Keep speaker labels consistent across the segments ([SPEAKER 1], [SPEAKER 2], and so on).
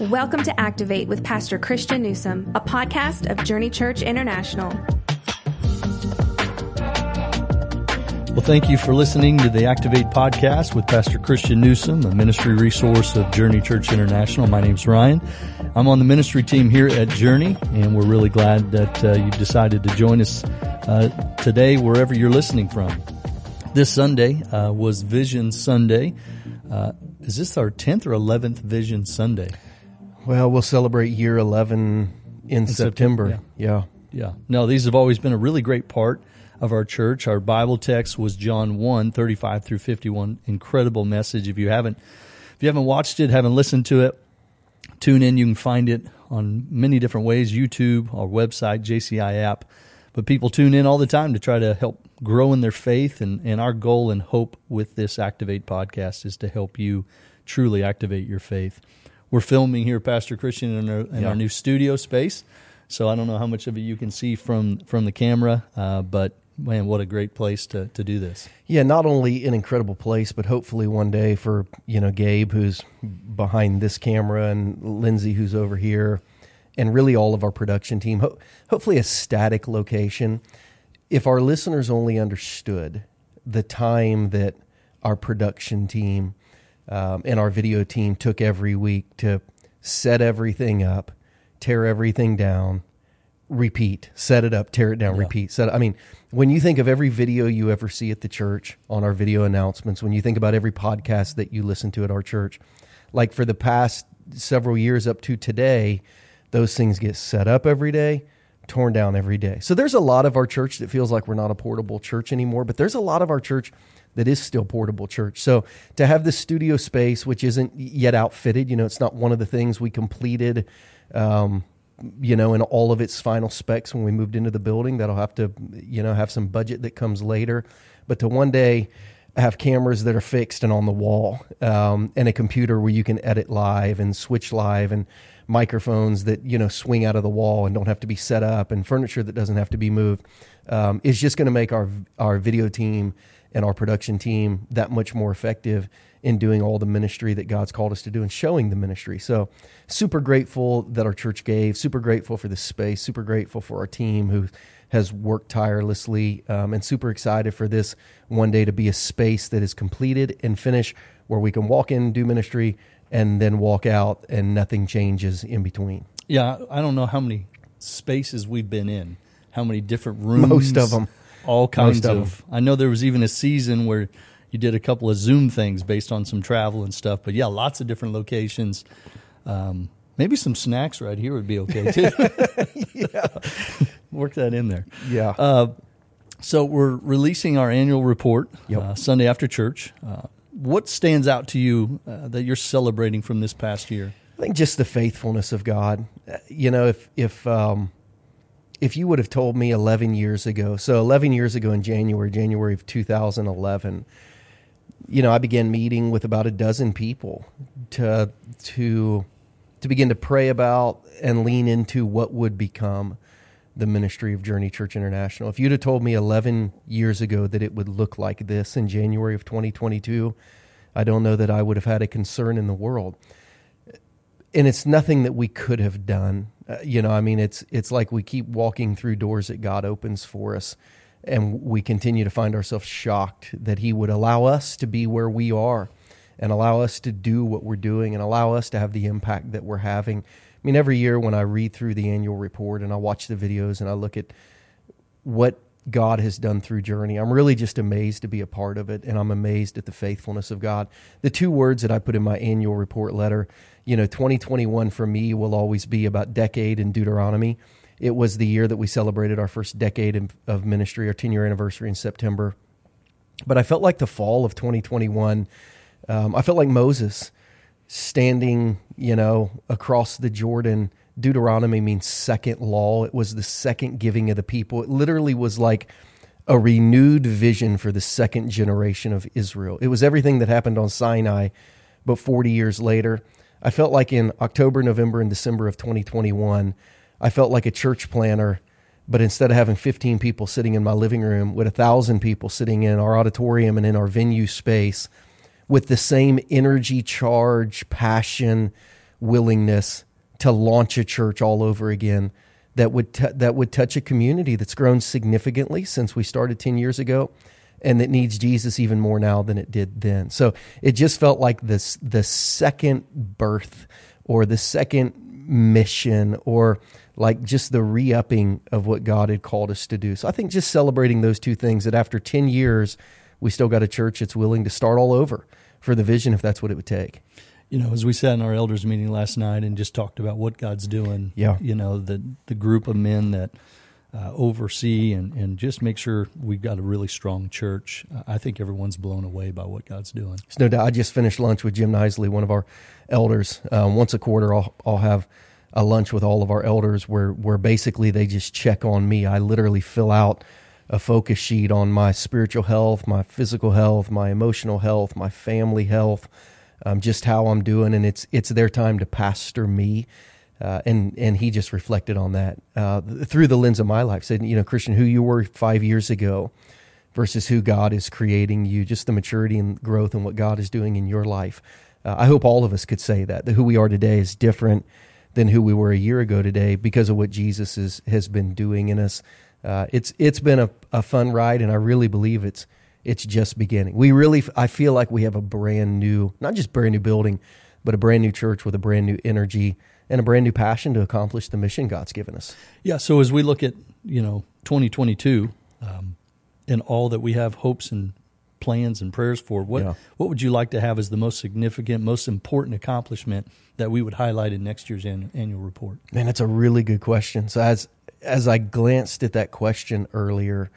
[SPEAKER 1] Welcome to Activate with Pastor Christian Newsome, a podcast of Journey Church International.
[SPEAKER 2] Well, thank you for listening to the Activate podcast with Pastor Christian Newsome, a ministry resource of Journey Church International. My name's Ryan. I'm on the ministry team here at Journey, and we're really glad that uh, you've decided to join us uh, today, wherever you're listening from. This Sunday uh, was Vision Sunday. Uh, is this our 10th or 11th Vision Sunday?
[SPEAKER 3] Well, we'll celebrate year 11 in, in September.
[SPEAKER 2] September
[SPEAKER 3] yeah.
[SPEAKER 2] yeah. Yeah. No, these have always been a really great part of our church. Our Bible text was John 1, 35 through 51. Incredible message. If you haven't, if you haven't watched it, haven't listened to it, tune in. You can find it on many different ways, YouTube, our website, JCI app. But people tune in all the time to try to help grow in their faith. And, and our goal and hope with this Activate podcast is to help you truly activate your faith. We're filming here, Pastor Christian, in our, in
[SPEAKER 3] Yeah.
[SPEAKER 2] our new studio space. So I don't know how much of it you can see from from the camera, uh, but man, what a great place to, to do this.
[SPEAKER 3] Yeah, not only an incredible place, but hopefully one day for, you know, Gabe, who's behind this camera, and Lindsay, who's over here, and really all of our production team, ho- hopefully a static location. If our listeners only understood the time that our production team um, and our video team took every week to set everything up, tear everything down, repeat, set it up, tear it down,
[SPEAKER 2] Yeah.
[SPEAKER 3] repeat. Set. I mean, when you think of every video you ever see at the church on our video announcements, when you think about every podcast that you listen to at our church, like for the past several years up to today, those things get set up every day, torn down every day. So there's a lot of our church that feels like we're not a portable church anymore, but there's a lot of our church that is still portable church. So to have this studio space, which isn't yet outfitted, you know, it's not one of the things we completed, um, you know, in all of its final specs when we moved into the building. That'll have to, you know, have some budget that comes later. But to one day have cameras that are fixed and on the wall, um, and a computer where you can edit live and switch live, and microphones that you know swing out of the wall and don't have to be set up, and furniture that doesn't have to be moved, um, is just going to make our our video team and our production team that much more effective in doing all the ministry that God's called us to do and showing the ministry. So, super grateful that our church gave, super grateful for this space, super grateful for our team who has worked tirelessly, um, and super excited for this one day to be a space that is completed and finished where we can walk in, do ministry, and then walk out and nothing changes in between.
[SPEAKER 2] Yeah, I don't know how many spaces we've been in, how many different rooms.
[SPEAKER 3] Most of 'em.
[SPEAKER 2] All kinds
[SPEAKER 3] of
[SPEAKER 2] of. I know there was even a season where you did a couple of Zoom things based on some travel and stuff. But yeah, lots of different locations. Um, maybe some snacks right here would be okay too. Work that in there.
[SPEAKER 3] Yeah.
[SPEAKER 2] Uh, so we're releasing our annual report
[SPEAKER 3] Yep.
[SPEAKER 2] uh, Sunday after church. Uh, what stands out to you uh, that you're celebrating from this past year?
[SPEAKER 3] I think just the faithfulness of God. Uh, You know, if if um, if you would have told me 11 years ago, so 11 years ago in January, January of 2011, you know, I began meeting with about a dozen people to to to begin to pray about and lean into what would become the ministry of Journey Church International. If you'd have told me 11 years ago that it would look like this in January of 2022, I don't know that I would have had a concern in the world and it's nothing that we could have done. Uh, you know, I mean, it's it's like we keep walking through doors that God opens for us, and we continue to find ourselves shocked that He would allow us to be where we are, and allow us to do what we're doing, and allow us to have the impact that we're having. I mean, every year when I read through the annual report and I watch the videos and I look at what God has done through Journey. I'm really just amazed to be a part of it, and I'm amazed at the faithfulness of God. The two words that I put in my annual report letter, you know, 2021 for me will always be about decade in Deuteronomy. It was the year that we celebrated our first decade of- ministry, our 10 year anniversary in September. But I felt like the fall of 2021, um, I felt like Moses standing, you know, across the Jordan. Deuteronomy means second law. It was the second giving of the people. It literally was like a renewed vision for the second generation of Israel. It was everything that happened on Sinai, but 40 years later. I felt like in October, November, and December of 2021, I felt like a church planner, but instead of having 15 people sitting in my living room, with a thousand people sitting in our auditorium and in our venue space, with the same energy, charge, passion, willingness to launch a church all over again that would t- that would touch a community that's grown significantly since we started 10 years ago and that needs Jesus even more now than it did then. So it just felt like this the second birth or the second mission or like just the re-upping of what God had called us to do. So I think just celebrating those two things that after 10 years we still got a church that's willing to start all over for the vision if that's what it would take
[SPEAKER 2] you know, as we sat in our elders meeting last night and just talked about what God's doing,
[SPEAKER 3] yeah.
[SPEAKER 2] you know, the the group of men that uh, oversee and, and just make sure we've got a really strong church. Uh, I think everyone's blown away by what God's doing.
[SPEAKER 3] No doubt. I just finished lunch with Jim Nisley, one of our elders. Um, once a quarter, I'll, I'll have a lunch with all of our elders where, where basically they just check on me. I literally fill out a focus sheet on my spiritual health, my physical health, my emotional health, my family health um, just how I'm doing, and it's it's their time to pastor me. Uh, and and he just reflected on that uh, through the lens of my life. Said, you know, Christian, who you were five years ago versus who God is creating you, just the maturity and growth and what God is doing in your life. Uh, I hope all of us could say that that who we are today is different than who we were a year ago today because of what Jesus is, has been doing in us. Uh, it's it's been a, a fun ride, and I really believe it's it's just beginning. We really, I feel like we have a brand new, not just brand new building, but a brand new church with a brand new energy and a brand new passion to accomplish the mission God's given us.
[SPEAKER 2] Yeah. So as we look at, you know, 2022 um, and all that we have hopes and plans and prayers for, what, yeah. what would you like to have as the most significant, most important accomplishment that we would highlight in next year's annual, annual report?
[SPEAKER 3] Man, that's a really good question. So as, as I glanced at that question earlier,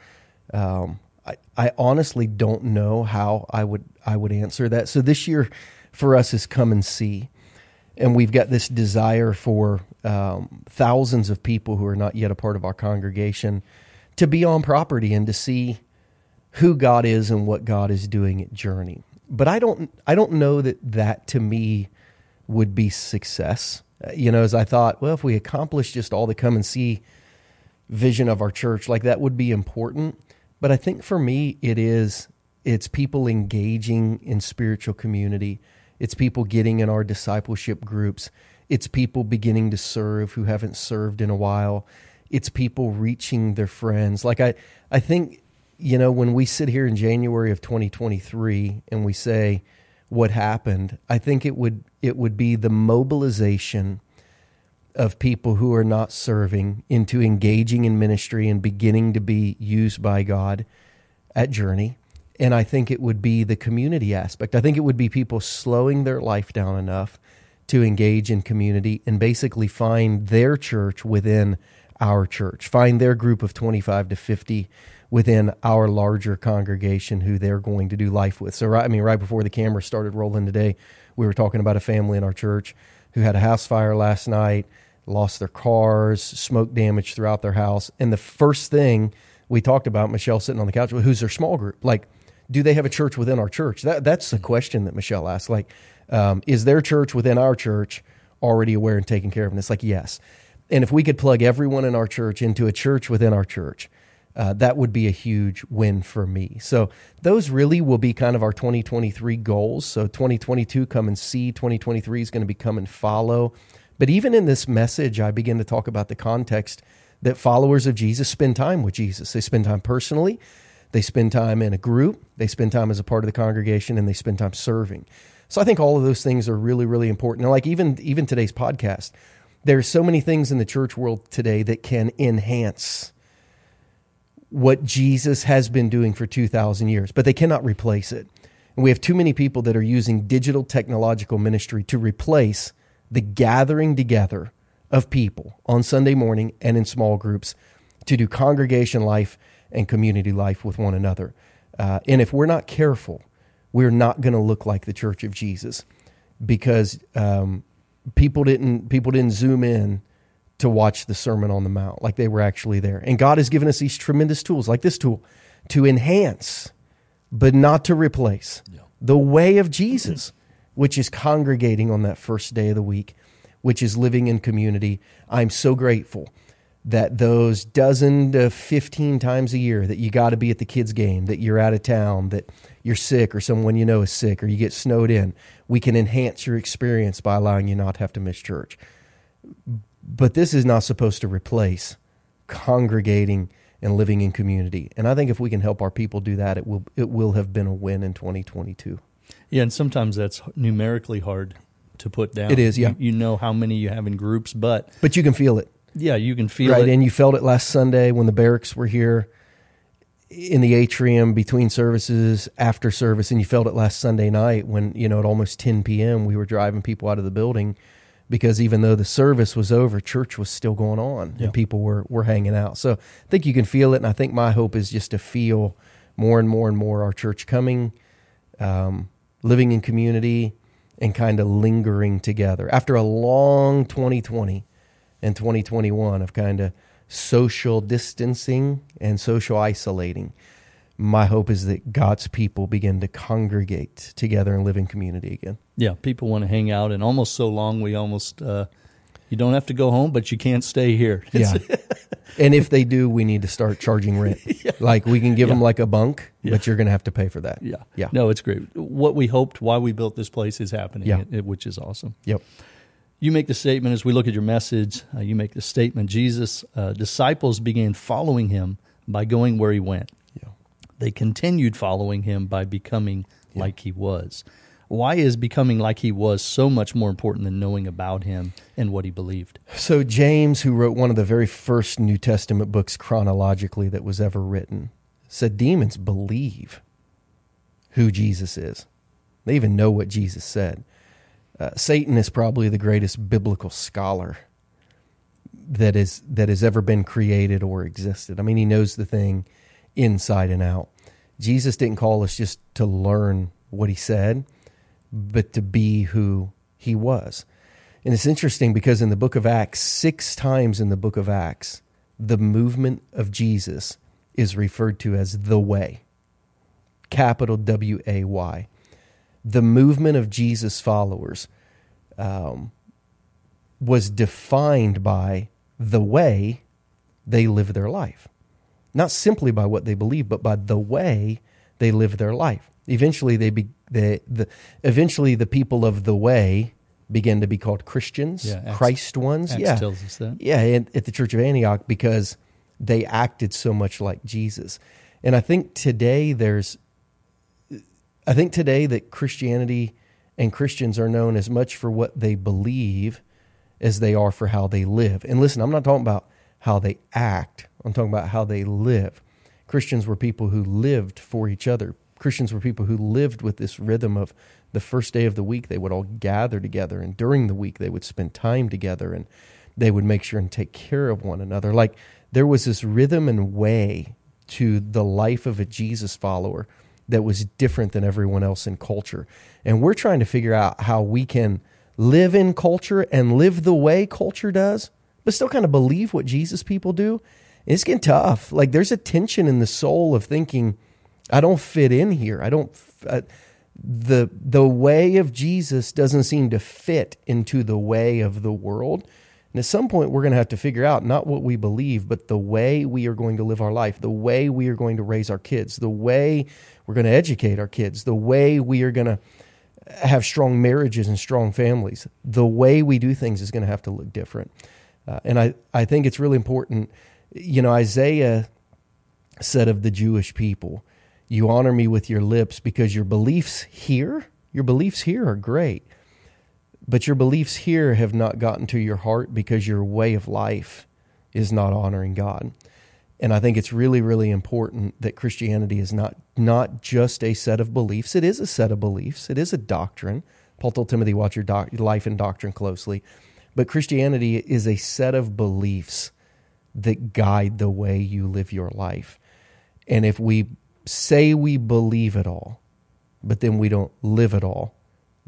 [SPEAKER 3] um, I, I honestly don't know how I would I would answer that. So this year for us is come and see, and we've got this desire for um, thousands of people who are not yet a part of our congregation to be on property and to see who God is and what God is doing at Journey. But I don't I don't know that that to me would be success. Uh, you know, as I thought, well, if we accomplish just all the come and see vision of our church, like that would be important. But I think for me, it is it's people engaging in spiritual community. It's people getting in our discipleship groups. It's people beginning to serve who haven't served in a while. It's people reaching their friends. Like I, I think, you know, when we sit here in January of 2023 and we say what happened, I think it would it would be the mobilization of people who are not serving into engaging in ministry and beginning to be used by God at Journey. And I think it would be the community aspect. I think it would be people slowing their life down enough to engage in community and basically find their church within our church, find their group of 25 to 50 within our larger congregation who they're going to do life with. So, right, I mean, right before the camera started rolling today, we were talking about a family in our church who had a house fire last night lost their cars, smoke damage throughout their house. And the first thing we talked about, Michelle sitting on the couch, who's their small group? Like, do they have a church within our church? That that's the question that Michelle asked. Like, um, is their church within our church already aware and taking care of? And it's like yes. And if we could plug everyone in our church into a church within our church, uh, that would be a huge win for me. So those really will be kind of our 2023 goals. So 2022, come and see. 2023 is going to be come and follow. But even in this message, I begin to talk about the context that followers of Jesus spend time with Jesus. They spend time personally, they spend time in a group, they spend time as a part of the congregation, and they spend time serving. So I think all of those things are really, really important. And like even even today's podcast, there's so many things in the church world today that can enhance what Jesus has been doing for 2,000 years, but they cannot replace it. And we have too many people that are using digital technological ministry to replace the gathering together of people on Sunday morning and in small groups to do congregation life and community life with one another. Uh, and if we're not careful, we're not going to look like the Church of Jesus because um, people didn't people didn't zoom in to watch the Sermon on the Mount like they were actually there. And God has given us these tremendous tools, like this tool, to enhance, but not to replace yeah. the way of Jesus which is congregating on that first day of the week, which is living in community. I'm so grateful that those dozen to 15 times a year that you got to be at the kids game, that you're out of town, that you're sick or someone you know is sick or you get snowed in, we can enhance your experience by allowing you not to have to miss church. But this is not supposed to replace congregating and living in community. And I think if we can help our people do that, it will it will have been a win in 2022.
[SPEAKER 2] Yeah, and sometimes that's numerically hard to put down.
[SPEAKER 3] It is, yeah.
[SPEAKER 2] You, you know how many you have in groups, but
[SPEAKER 3] But you can feel it.
[SPEAKER 2] Yeah, you can feel
[SPEAKER 3] right
[SPEAKER 2] it.
[SPEAKER 3] and you felt it last sunday when the barracks were here in the atrium between services after service and you felt it last sunday night when you know at almost 10 p.m we were driving people out of the building because even though the service was over church was still going on
[SPEAKER 2] Yeah.
[SPEAKER 3] and people were were hanging out so i think you can feel it and i think my hope is just to feel more and more and more our church coming um, living in community and kind of lingering together after a long 2020 and 2021 of kind of social distancing and social isolating. My hope is that God's people begin to congregate together and live in community again.
[SPEAKER 2] yeah, people want to hang out, and almost so long we almost uh, you don't have to go home, but you can't stay here.
[SPEAKER 3] Yeah. and if they do, we need to start charging rent. yeah. Like we can give them like a bunk,
[SPEAKER 2] Yeah.
[SPEAKER 3] but you're going to have to pay for that.
[SPEAKER 2] yeah,
[SPEAKER 3] Yeah.
[SPEAKER 2] No, it's great. What we hoped, why we built this place, is happening.
[SPEAKER 3] Yeah.
[SPEAKER 2] which is awesome.
[SPEAKER 3] Yep.
[SPEAKER 2] You make the statement as we look at your message. Uh, you make the statement: Jesus' uh, disciples began following him by going where he went.
[SPEAKER 3] Yeah.
[SPEAKER 2] They continued following him by becoming like he was. Why is becoming like he was so much more important than knowing about him and what he believed?
[SPEAKER 3] So James, who wrote one of the very first New Testament books chronologically that was ever written, said demons believe who Jesus is. They even know what Jesus said. Uh, Satan is probably the greatest biblical scholar that is that has ever been created or existed. I mean, he knows the thing inside and out. Jesus didn't call us just to learn what he said, but to be who he was. And it's interesting because in the book of Acts, six times in the book of Acts, the movement of Jesus is referred to as the way. Capital W A Y. The movement of Jesus' followers um, was defined by the way they live their life. Not simply by what they believe, but by the way they live their life. Eventually, they be, they, the, eventually the people of the way began to be called Christians,
[SPEAKER 2] Yeah, Acts-
[SPEAKER 3] Christ ones.
[SPEAKER 2] Acts
[SPEAKER 3] yeah,
[SPEAKER 2] tells us that.
[SPEAKER 3] yeah, and at the Church of Antioch because they acted so much like Jesus. And I think today there's I think today that Christianity and Christians are known as much for what they believe as they are for how they live. And listen, I'm not talking about how they act. I'm talking about how they live. Christians were people who lived for each other. Christians were people who lived with this rhythm of the first day of the week they would all gather together and during the week they would spend time together and they would make sure and take care of one another. Like there was this rhythm and way to the life of a Jesus follower that was different than everyone else in culture. And we're trying to figure out how we can live in culture and live the way culture does, but still kind of believe what Jesus people do. It's getting tough. Like there's a tension in the soul of thinking, I don't fit in here. I don't. Uh, the the way of Jesus doesn't seem to fit into the way of the world. And at some point, we're going to have to figure out not what we believe, but the way we are going to live our life, the way we are going to raise our kids, the way we're going to educate our kids, the way we are going to have strong marriages and strong families. The way we do things is going to have to look different. Uh, and I, I think it's really important. You know, Isaiah said of the Jewish people, You honor me with your lips because your beliefs here, your beliefs here are great. But your beliefs here have not gotten to your heart because your way of life is not honoring God. And I think it's really, really important that Christianity is not not just a set of beliefs. It is a set of beliefs. It is a doctrine. Paul told Timothy, "Watch your doc- life and doctrine closely." But Christianity is a set of beliefs that guide the way you live your life. And if we say we believe it all, but then we don't live it all,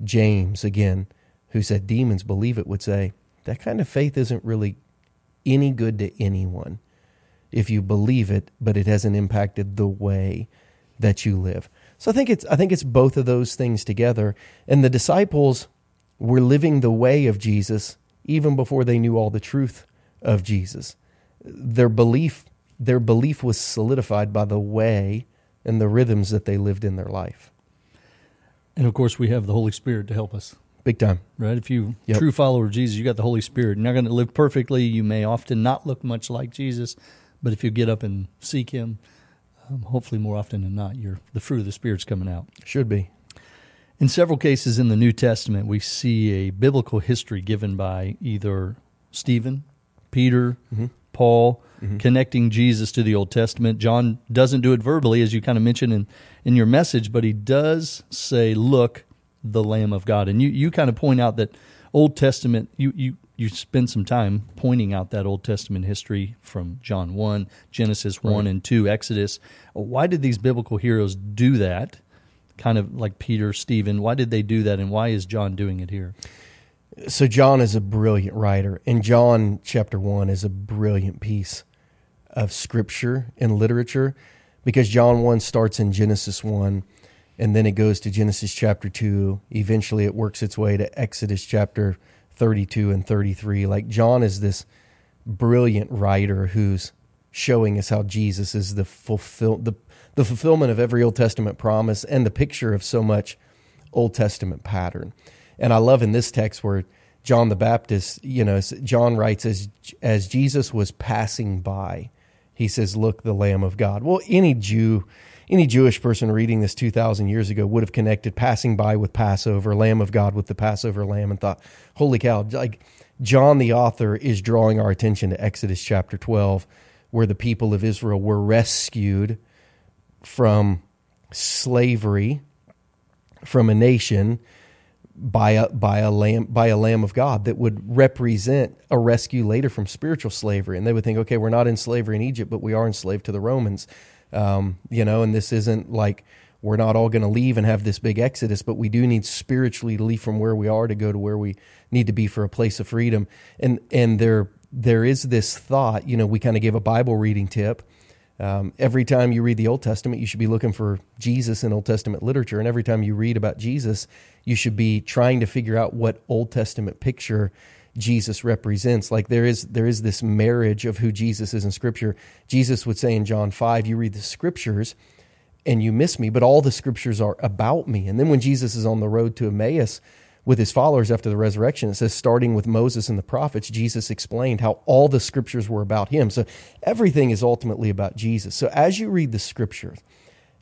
[SPEAKER 3] James again, who said demons believe it, would say that kind of faith isn't really any good to anyone if you believe it, but it hasn't impacted the way that you live. So I think it's I think it's both of those things together. And the disciples were living the way of Jesus even before they knew all the truth of Jesus. Their belief their belief was solidified by the way and the rhythms that they lived in their life.
[SPEAKER 2] And of course, we have the Holy Spirit to help us.
[SPEAKER 3] Big time.
[SPEAKER 2] Right? If you
[SPEAKER 3] Yep.
[SPEAKER 2] true follower of Jesus, you got the Holy Spirit. You're not going to live perfectly. You may often not look much like Jesus, but if you get up and seek Him, um, hopefully more often than not, you're, the fruit of the Spirit's coming out.
[SPEAKER 3] Should be.
[SPEAKER 2] In several cases in the New Testament, we see a biblical history given by either Stephen, Peter, Paul, connecting Jesus to the Old Testament. John doesn't do it verbally, as you kind of mentioned in, in your message, but he does say, Look, the Lamb of God. And you, you kind of point out that Old Testament, you, you, you spend some time pointing out that Old Testament history from John 1, Genesis 1 and 2, Exodus. Why did these biblical heroes do that? Kind of like Peter, Stephen. Why did they do that, and why is John doing it here?
[SPEAKER 3] So John is a brilliant writer, and John chapter one is a brilliant piece of scripture and literature because John one starts in Genesis one, and then it goes to Genesis chapter two. Eventually, it works its way to Exodus chapter thirty-two and thirty-three. Like John is this brilliant writer who's showing us how Jesus is the fulfill the the fulfillment of every Old Testament promise and the picture of so much Old Testament pattern. And I love in this text where John the Baptist, you know, John writes as as Jesus was passing by, he says, "Look, the Lamb of God." Well, any Jew, any Jewish person reading this two thousand years ago would have connected passing by with Passover, Lamb of God with the Passover lamb, and thought, "Holy cow!" Like John, the author, is drawing our attention to Exodus chapter twelve, where the people of Israel were rescued from slavery from a nation by a by a lamb by a lamb of God that would represent a rescue later from spiritual slavery, and they would think, okay, we're not in slavery in Egypt, but we are enslaved to the Romans, um, you know, and this isn't like we're not all going to leave and have this big exodus, but we do need spiritually to leave from where we are to go to where we need to be for a place of freedom, and and there there is this thought, you know, we kind of gave a Bible reading tip. Um, every time you read the Old Testament, you should be looking for Jesus in Old Testament literature. And every time you read about Jesus, you should be trying to figure out what Old Testament picture Jesus represents. Like there is there is this marriage of who Jesus is in Scripture. Jesus would say in John five, you read the Scriptures and you miss me, but all the Scriptures are about me. And then when Jesus is on the road to Emmaus with his followers after the resurrection, it says starting with Moses and the prophets, Jesus explained how all the Scriptures were about him. So everything is ultimately about Jesus. So as you read the Scriptures,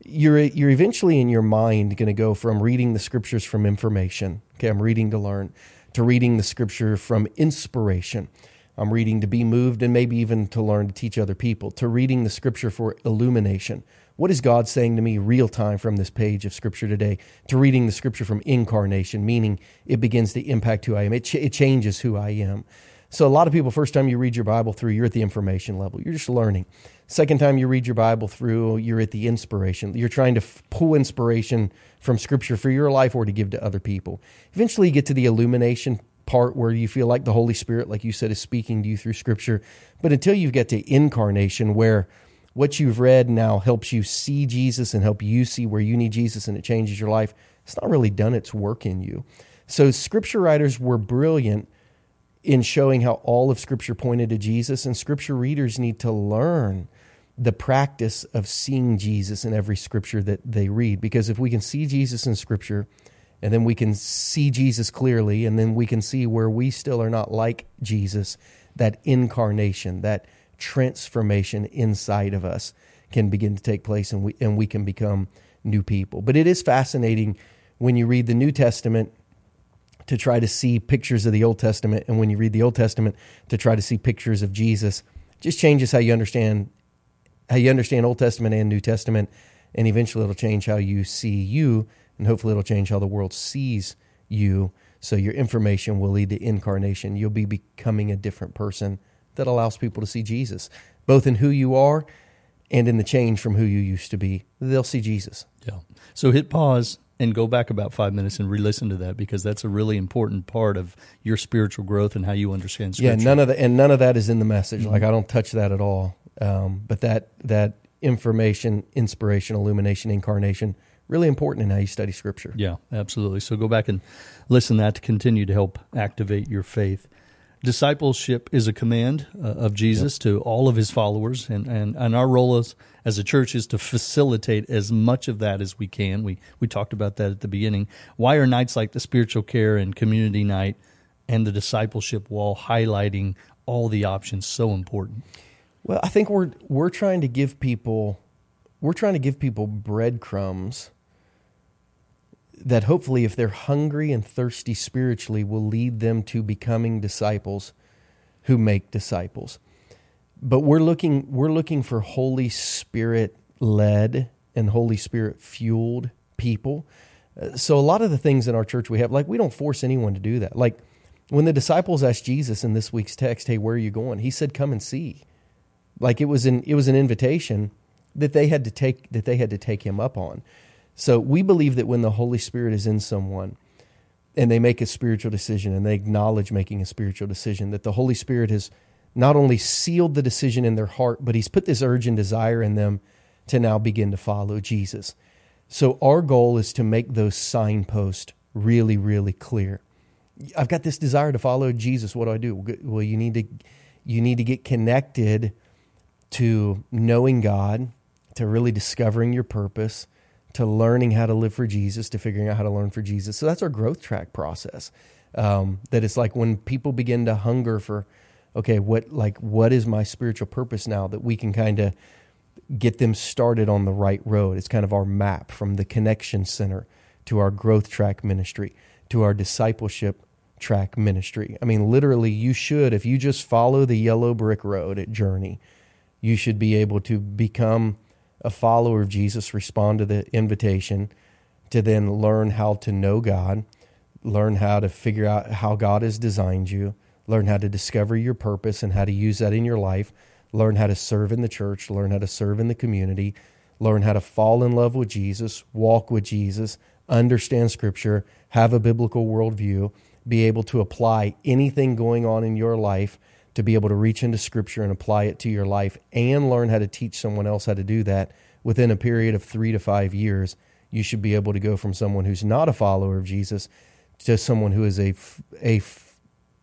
[SPEAKER 3] you're you're eventually in your mind going to go from reading the scriptures from information okay i'm reading to learn to reading the scripture from inspiration. I'm reading to be moved and maybe even to learn to teach other people. To reading the scripture for illumination. What is god saying to me real time from this page of scripture today? To reading the scripture from incarnation meaning it begins to impact who i am. It, ch- it changes who i am so a lot of people, first time you read your Bible through, you're at the information level. You're just learning. Second time you read your Bible through, you're at the inspiration. You're trying to f- pull inspiration from Scripture for your life or to give to other people. Eventually, you get to the illumination part where you feel like the Holy Spirit, like you said, is speaking to you through Scripture. But until you get to incarnation, where what you've read now helps you see Jesus and help you see where you need Jesus and it changes your life, it's not really done its work in you. So, Scripture writers were brilliant in showing how all of Scripture pointed to Jesus, and Scripture readers need to learn the practice of seeing Jesus in every Scripture that they read. Because if we can see Jesus in Scripture, and then we can see Jesus clearly, and then we can see where we still are not like Jesus, that incarnation, that transformation inside of us can begin to take place, and we and we can become new people. But it is fascinating when you read the New Testament to try to see pictures of the Old Testament, and when you read the Old Testament, to try to see pictures of Jesus, just changes how you understand how you understand Old Testament and New Testament, and eventually it'll change how you see you, and hopefully it'll change how the world sees you. So your information will lead to incarnation. You'll be becoming a different person that allows people to see Jesus, both in who you are and in the change from who you used to be. They'll see Jesus.
[SPEAKER 2] Yeah. So hit pause and go back about five minutes and re-listen to that because that's a really important part of your spiritual growth and how you understand scripture.
[SPEAKER 3] Yeah, none of the and none of that is in the message. Like I don't touch that at all. Um, but that that information, inspiration, illumination, incarnation, really important in how you study Scripture.
[SPEAKER 2] Yeah, absolutely. So go back and listen to that to continue to help activate your faith. Discipleship is a command uh, of Jesus yep. to all of his followers, and, and, and our role as, as a church is to facilitate as much of that as we can. We, we talked about that at the beginning. Why are nights like the spiritual care and community night and the discipleship wall highlighting all the options so important?
[SPEAKER 3] Well, I think we're we're trying to give people we're trying to give people breadcrumbs that hopefully, if they're hungry and thirsty spiritually, will lead them to becoming disciples who make disciples. But we're looking, we're looking for Holy Spirit led and Holy Spirit fueled people. Uh, so, a lot of the things in our church we have, like, we don't force anyone to do that. Like, when the disciples asked Jesus in this week's text, "Hey, where are you going?" He said, "Come and see." Like it was an it was an invitation that they had to take that they had to take him up on. So we believe that when the Holy Spirit is in someone and they make a spiritual decision and they acknowledge making a spiritual decision, that the Holy Spirit has not only sealed the decision in their heart, but He's put this urge and desire in them to now begin to follow Jesus. So our goal is to make those signposts really, really clear. I've got this desire to follow Jesus. What do I do? Well, you need to you need to get connected to knowing God, to really discovering your purpose, to learning how to live for Jesus, to figuring out how to learn for Jesus. So that's our growth track process. Um, that it's like when people begin to hunger for, okay, what like what is my spiritual purpose now? That we can kind of get them started on the right road. It's kind of our map from the connection center to our growth track ministry to our discipleship track ministry. I mean, literally, you should, if you just follow the yellow brick road at Journey, you should be able to become a follower of Jesus respond to the invitation to then learn how to know God, learn how to figure out how God has designed you, learn how to discover your purpose and how to use that in your life, learn how to serve in the church, learn how to serve in the community, learn how to fall in love with Jesus, walk with Jesus, understand Scripture, have a biblical worldview, be able to apply anything going on in your life to be able to reach into scripture and apply it to your life and learn how to teach someone else how to do that within a period of three to five years, you should be able to go from someone who's not a follower of Jesus to someone who is a, a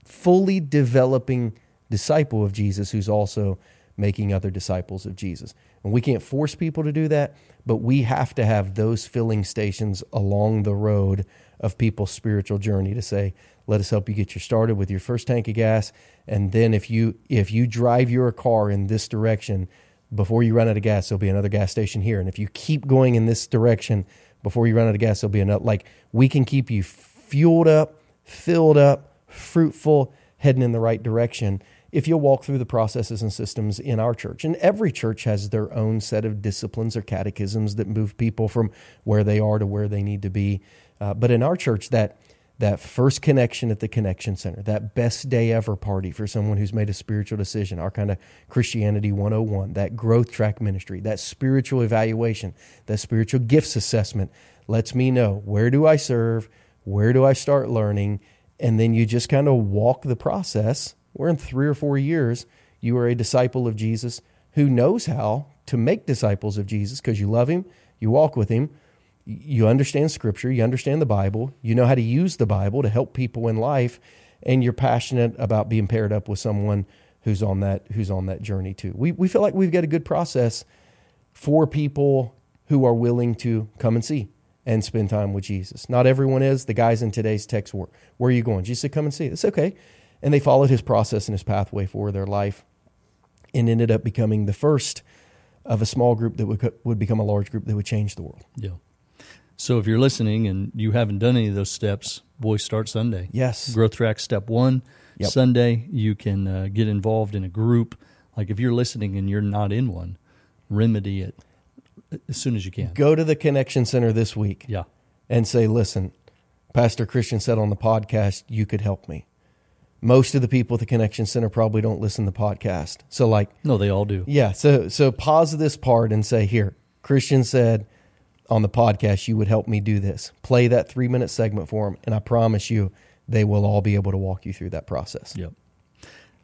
[SPEAKER 3] fully developing disciple of Jesus who's also making other disciples of Jesus. And we can't force people to do that, but we have to have those filling stations along the road of people's spiritual journey to say, let us help you get you started with your first tank of gas. And then if you if you drive your car in this direction before you run out of gas there'll be another gas station here. And if you keep going in this direction before you run out of gas there'll be another like we can keep you fueled up filled up fruitful heading in the right direction if you'll walk through the processes and systems in our church. And every church has their own set of disciplines or catechisms that move people from where they are to where they need to be. Uh, but in our church, that that first connection at the connection center, that best day ever party for someone who's made a spiritual decision, our kind of Christianity 101, that growth track ministry, that spiritual evaluation, that spiritual gifts assessment lets me know where do I serve, where do I start learning, and then you just kind of walk the process. Where in three or four years, you are a disciple of Jesus who knows how to make disciples of Jesus because you love him, you walk with him, you understand scripture, you understand the Bible, you know how to use the Bible to help people in life, and you're passionate about being paired up with someone who's on that who's on that journey too. We we feel like we've got a good process for people who are willing to come and see and spend time with Jesus. Not everyone is. The guys in today's text were, where are you going? Jesus said, come and see. It's okay. And they followed his process and his pathway for their life and ended up becoming the first of a small group that would, would become a large group that would change the world.
[SPEAKER 2] Yeah. So if you're listening and you haven't done any of those steps, Boys Start Sunday.
[SPEAKER 3] Yes.
[SPEAKER 2] Growth Track Step One yep. Sunday. You can uh, get involved in a group. Like if you're listening and you're not in one, remedy it as soon as you can.
[SPEAKER 3] Go to the Connection Center this week.
[SPEAKER 2] Yeah.
[SPEAKER 3] And say, listen, Pastor Christian said on the podcast, you could help me. Most of the people at the Connection Center probably don't listen to the podcast. So like
[SPEAKER 2] No, they all do.
[SPEAKER 3] Yeah. So so pause this part and say, here, Christian said on the podcast, you would help me do this. Play that three minute segment for them, and I promise you, they will all be able to walk you through that process.
[SPEAKER 2] Yep.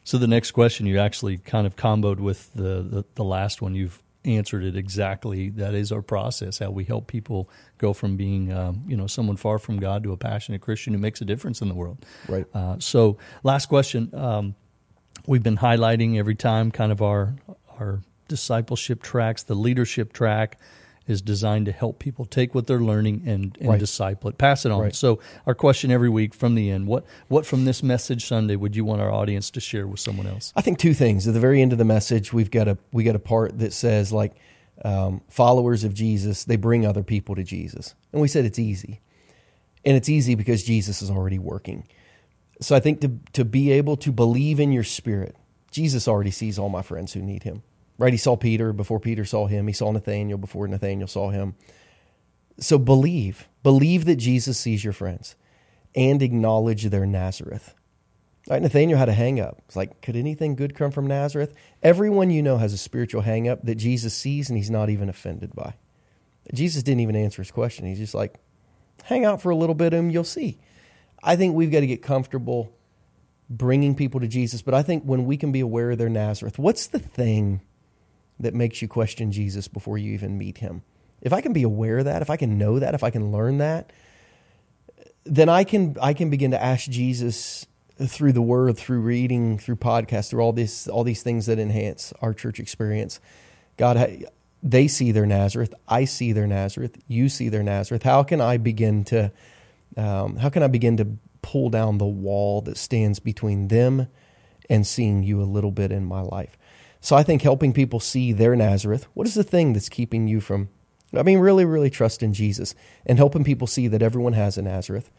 [SPEAKER 2] So the next question you actually kind of comboed with the, the, the last one. You've answered it exactly. That is our process. How we help people go from being, um, you know, someone far from God to a passionate Christian who makes a difference in the world.
[SPEAKER 3] Right.
[SPEAKER 2] Uh, so, last question. Um, we've been highlighting every time kind of our our discipleship tracks, the leadership track is designed to help people take what they're learning and, and
[SPEAKER 3] Right.
[SPEAKER 2] disciple it, pass it on.
[SPEAKER 3] Right.
[SPEAKER 2] So our question every week from the end, what what from this message Sunday would you want our audience to share with someone else?
[SPEAKER 3] I think two things. At the very end of the message, we've got a we got a part that says like um, followers of Jesus they bring other people to Jesus, and we said it's easy, and it's easy because Jesus is already working. So I think to to be able to believe in your spirit, Jesus already sees all my friends who need Him. Right? He saw Peter before Peter saw him. He saw Nathaniel before Nathaniel saw him. So believe, believe that Jesus sees your friends, and acknowledge their Nazareth. All right, Nathaniel had a hang up. It's like, could anything good come from Nazareth? Everyone you know has a spiritual hang up that Jesus sees and he's not even offended by. Jesus didn't even answer his question. He's just like, hang out for a little bit and you'll see. I think we've got to get comfortable bringing people to Jesus, but I think when we can be aware of their Nazareth, what's the thing that makes you question Jesus before you even meet him? If I can be aware of that, if I can know that, if I can learn that, then I can I can begin to ask Jesus through the Word, through reading, through podcasts, through all this all these things that enhance our church experience. God, they see their Nazareth. I see their Nazareth. You see their Nazareth. How can I begin to um, how can I begin to pull down the wall that stands between them and seeing you a little bit in my life? So I think helping people see their Nazareth. What is the thing that's keeping you from? I mean, really, really trust in Jesus and helping people see that everyone has a Nazareth.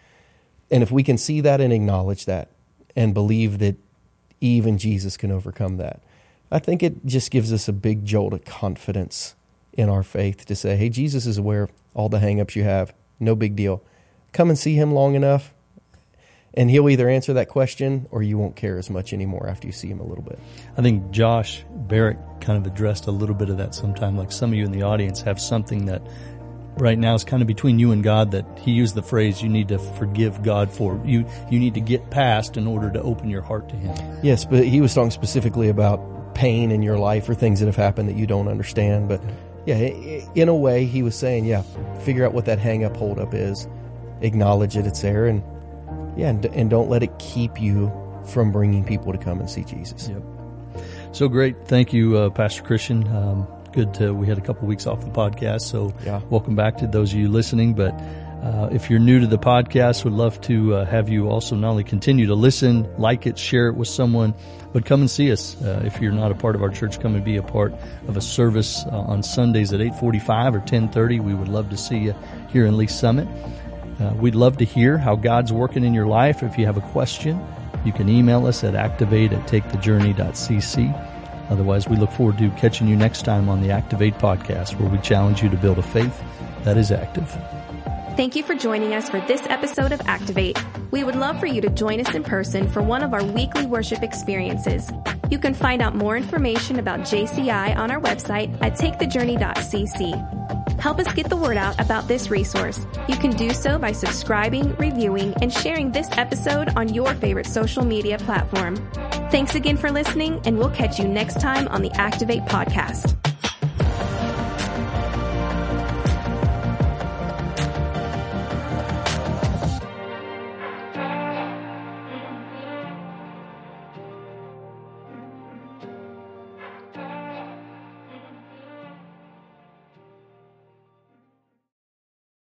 [SPEAKER 3] And if we can see that and acknowledge that and believe that even Jesus can overcome that, I think it just gives us a big jolt of confidence in our faith to say, hey, Jesus is aware of all the hangups you have. No big deal. Come and see him long enough, and he'll either answer that question or you won't care as much anymore after you see him a little bit.
[SPEAKER 2] I think Josh Barrett kind of addressed a little bit of that sometime. Like some of you in the audience have something that right now is kind of between you and God that he used the phrase you need to forgive God for. You you need to get past in order to open your heart to him.
[SPEAKER 3] Yes, but he was talking specifically about pain in your life or things that have happened that you don't understand. But yeah, in a way, he was saying, yeah, figure out what that hang up, hold up is, acknowledge it, it's there, and yeah, and, and don't let it keep you from bringing people to come and see Jesus.
[SPEAKER 2] Yep. So great. Thank you, uh, Pastor Christian. Um, good to, we had a couple weeks off the podcast. So
[SPEAKER 3] Yeah.
[SPEAKER 2] welcome back to those of you listening. But uh, if you're new to the podcast, would love to uh, have you also not only continue to listen, like it, share it with someone, but come and see us. Uh, if you're not a part of our church, come and be a part of a service uh, on Sundays at 8:45 or 10:30. We would love to see you here in Lee's Summit. Uh, we'd love to hear how God's working in your life. If you have a question, you can email us at activate at takethejourney.cc. Otherwise, we look forward to catching you next time on the Activate podcast, where we challenge you to build a faith that is active.
[SPEAKER 1] Thank you for joining us for this episode of Activate. We would love for you to join us in person for one of our weekly worship experiences. You can find out more information about JCI on our website at takethejourney.cc. Help us get the word out about this resource. You can do so by subscribing, reviewing, and sharing this episode on your favorite social media platform. Thanks again for listening, and we'll catch you next time on the Activate podcast.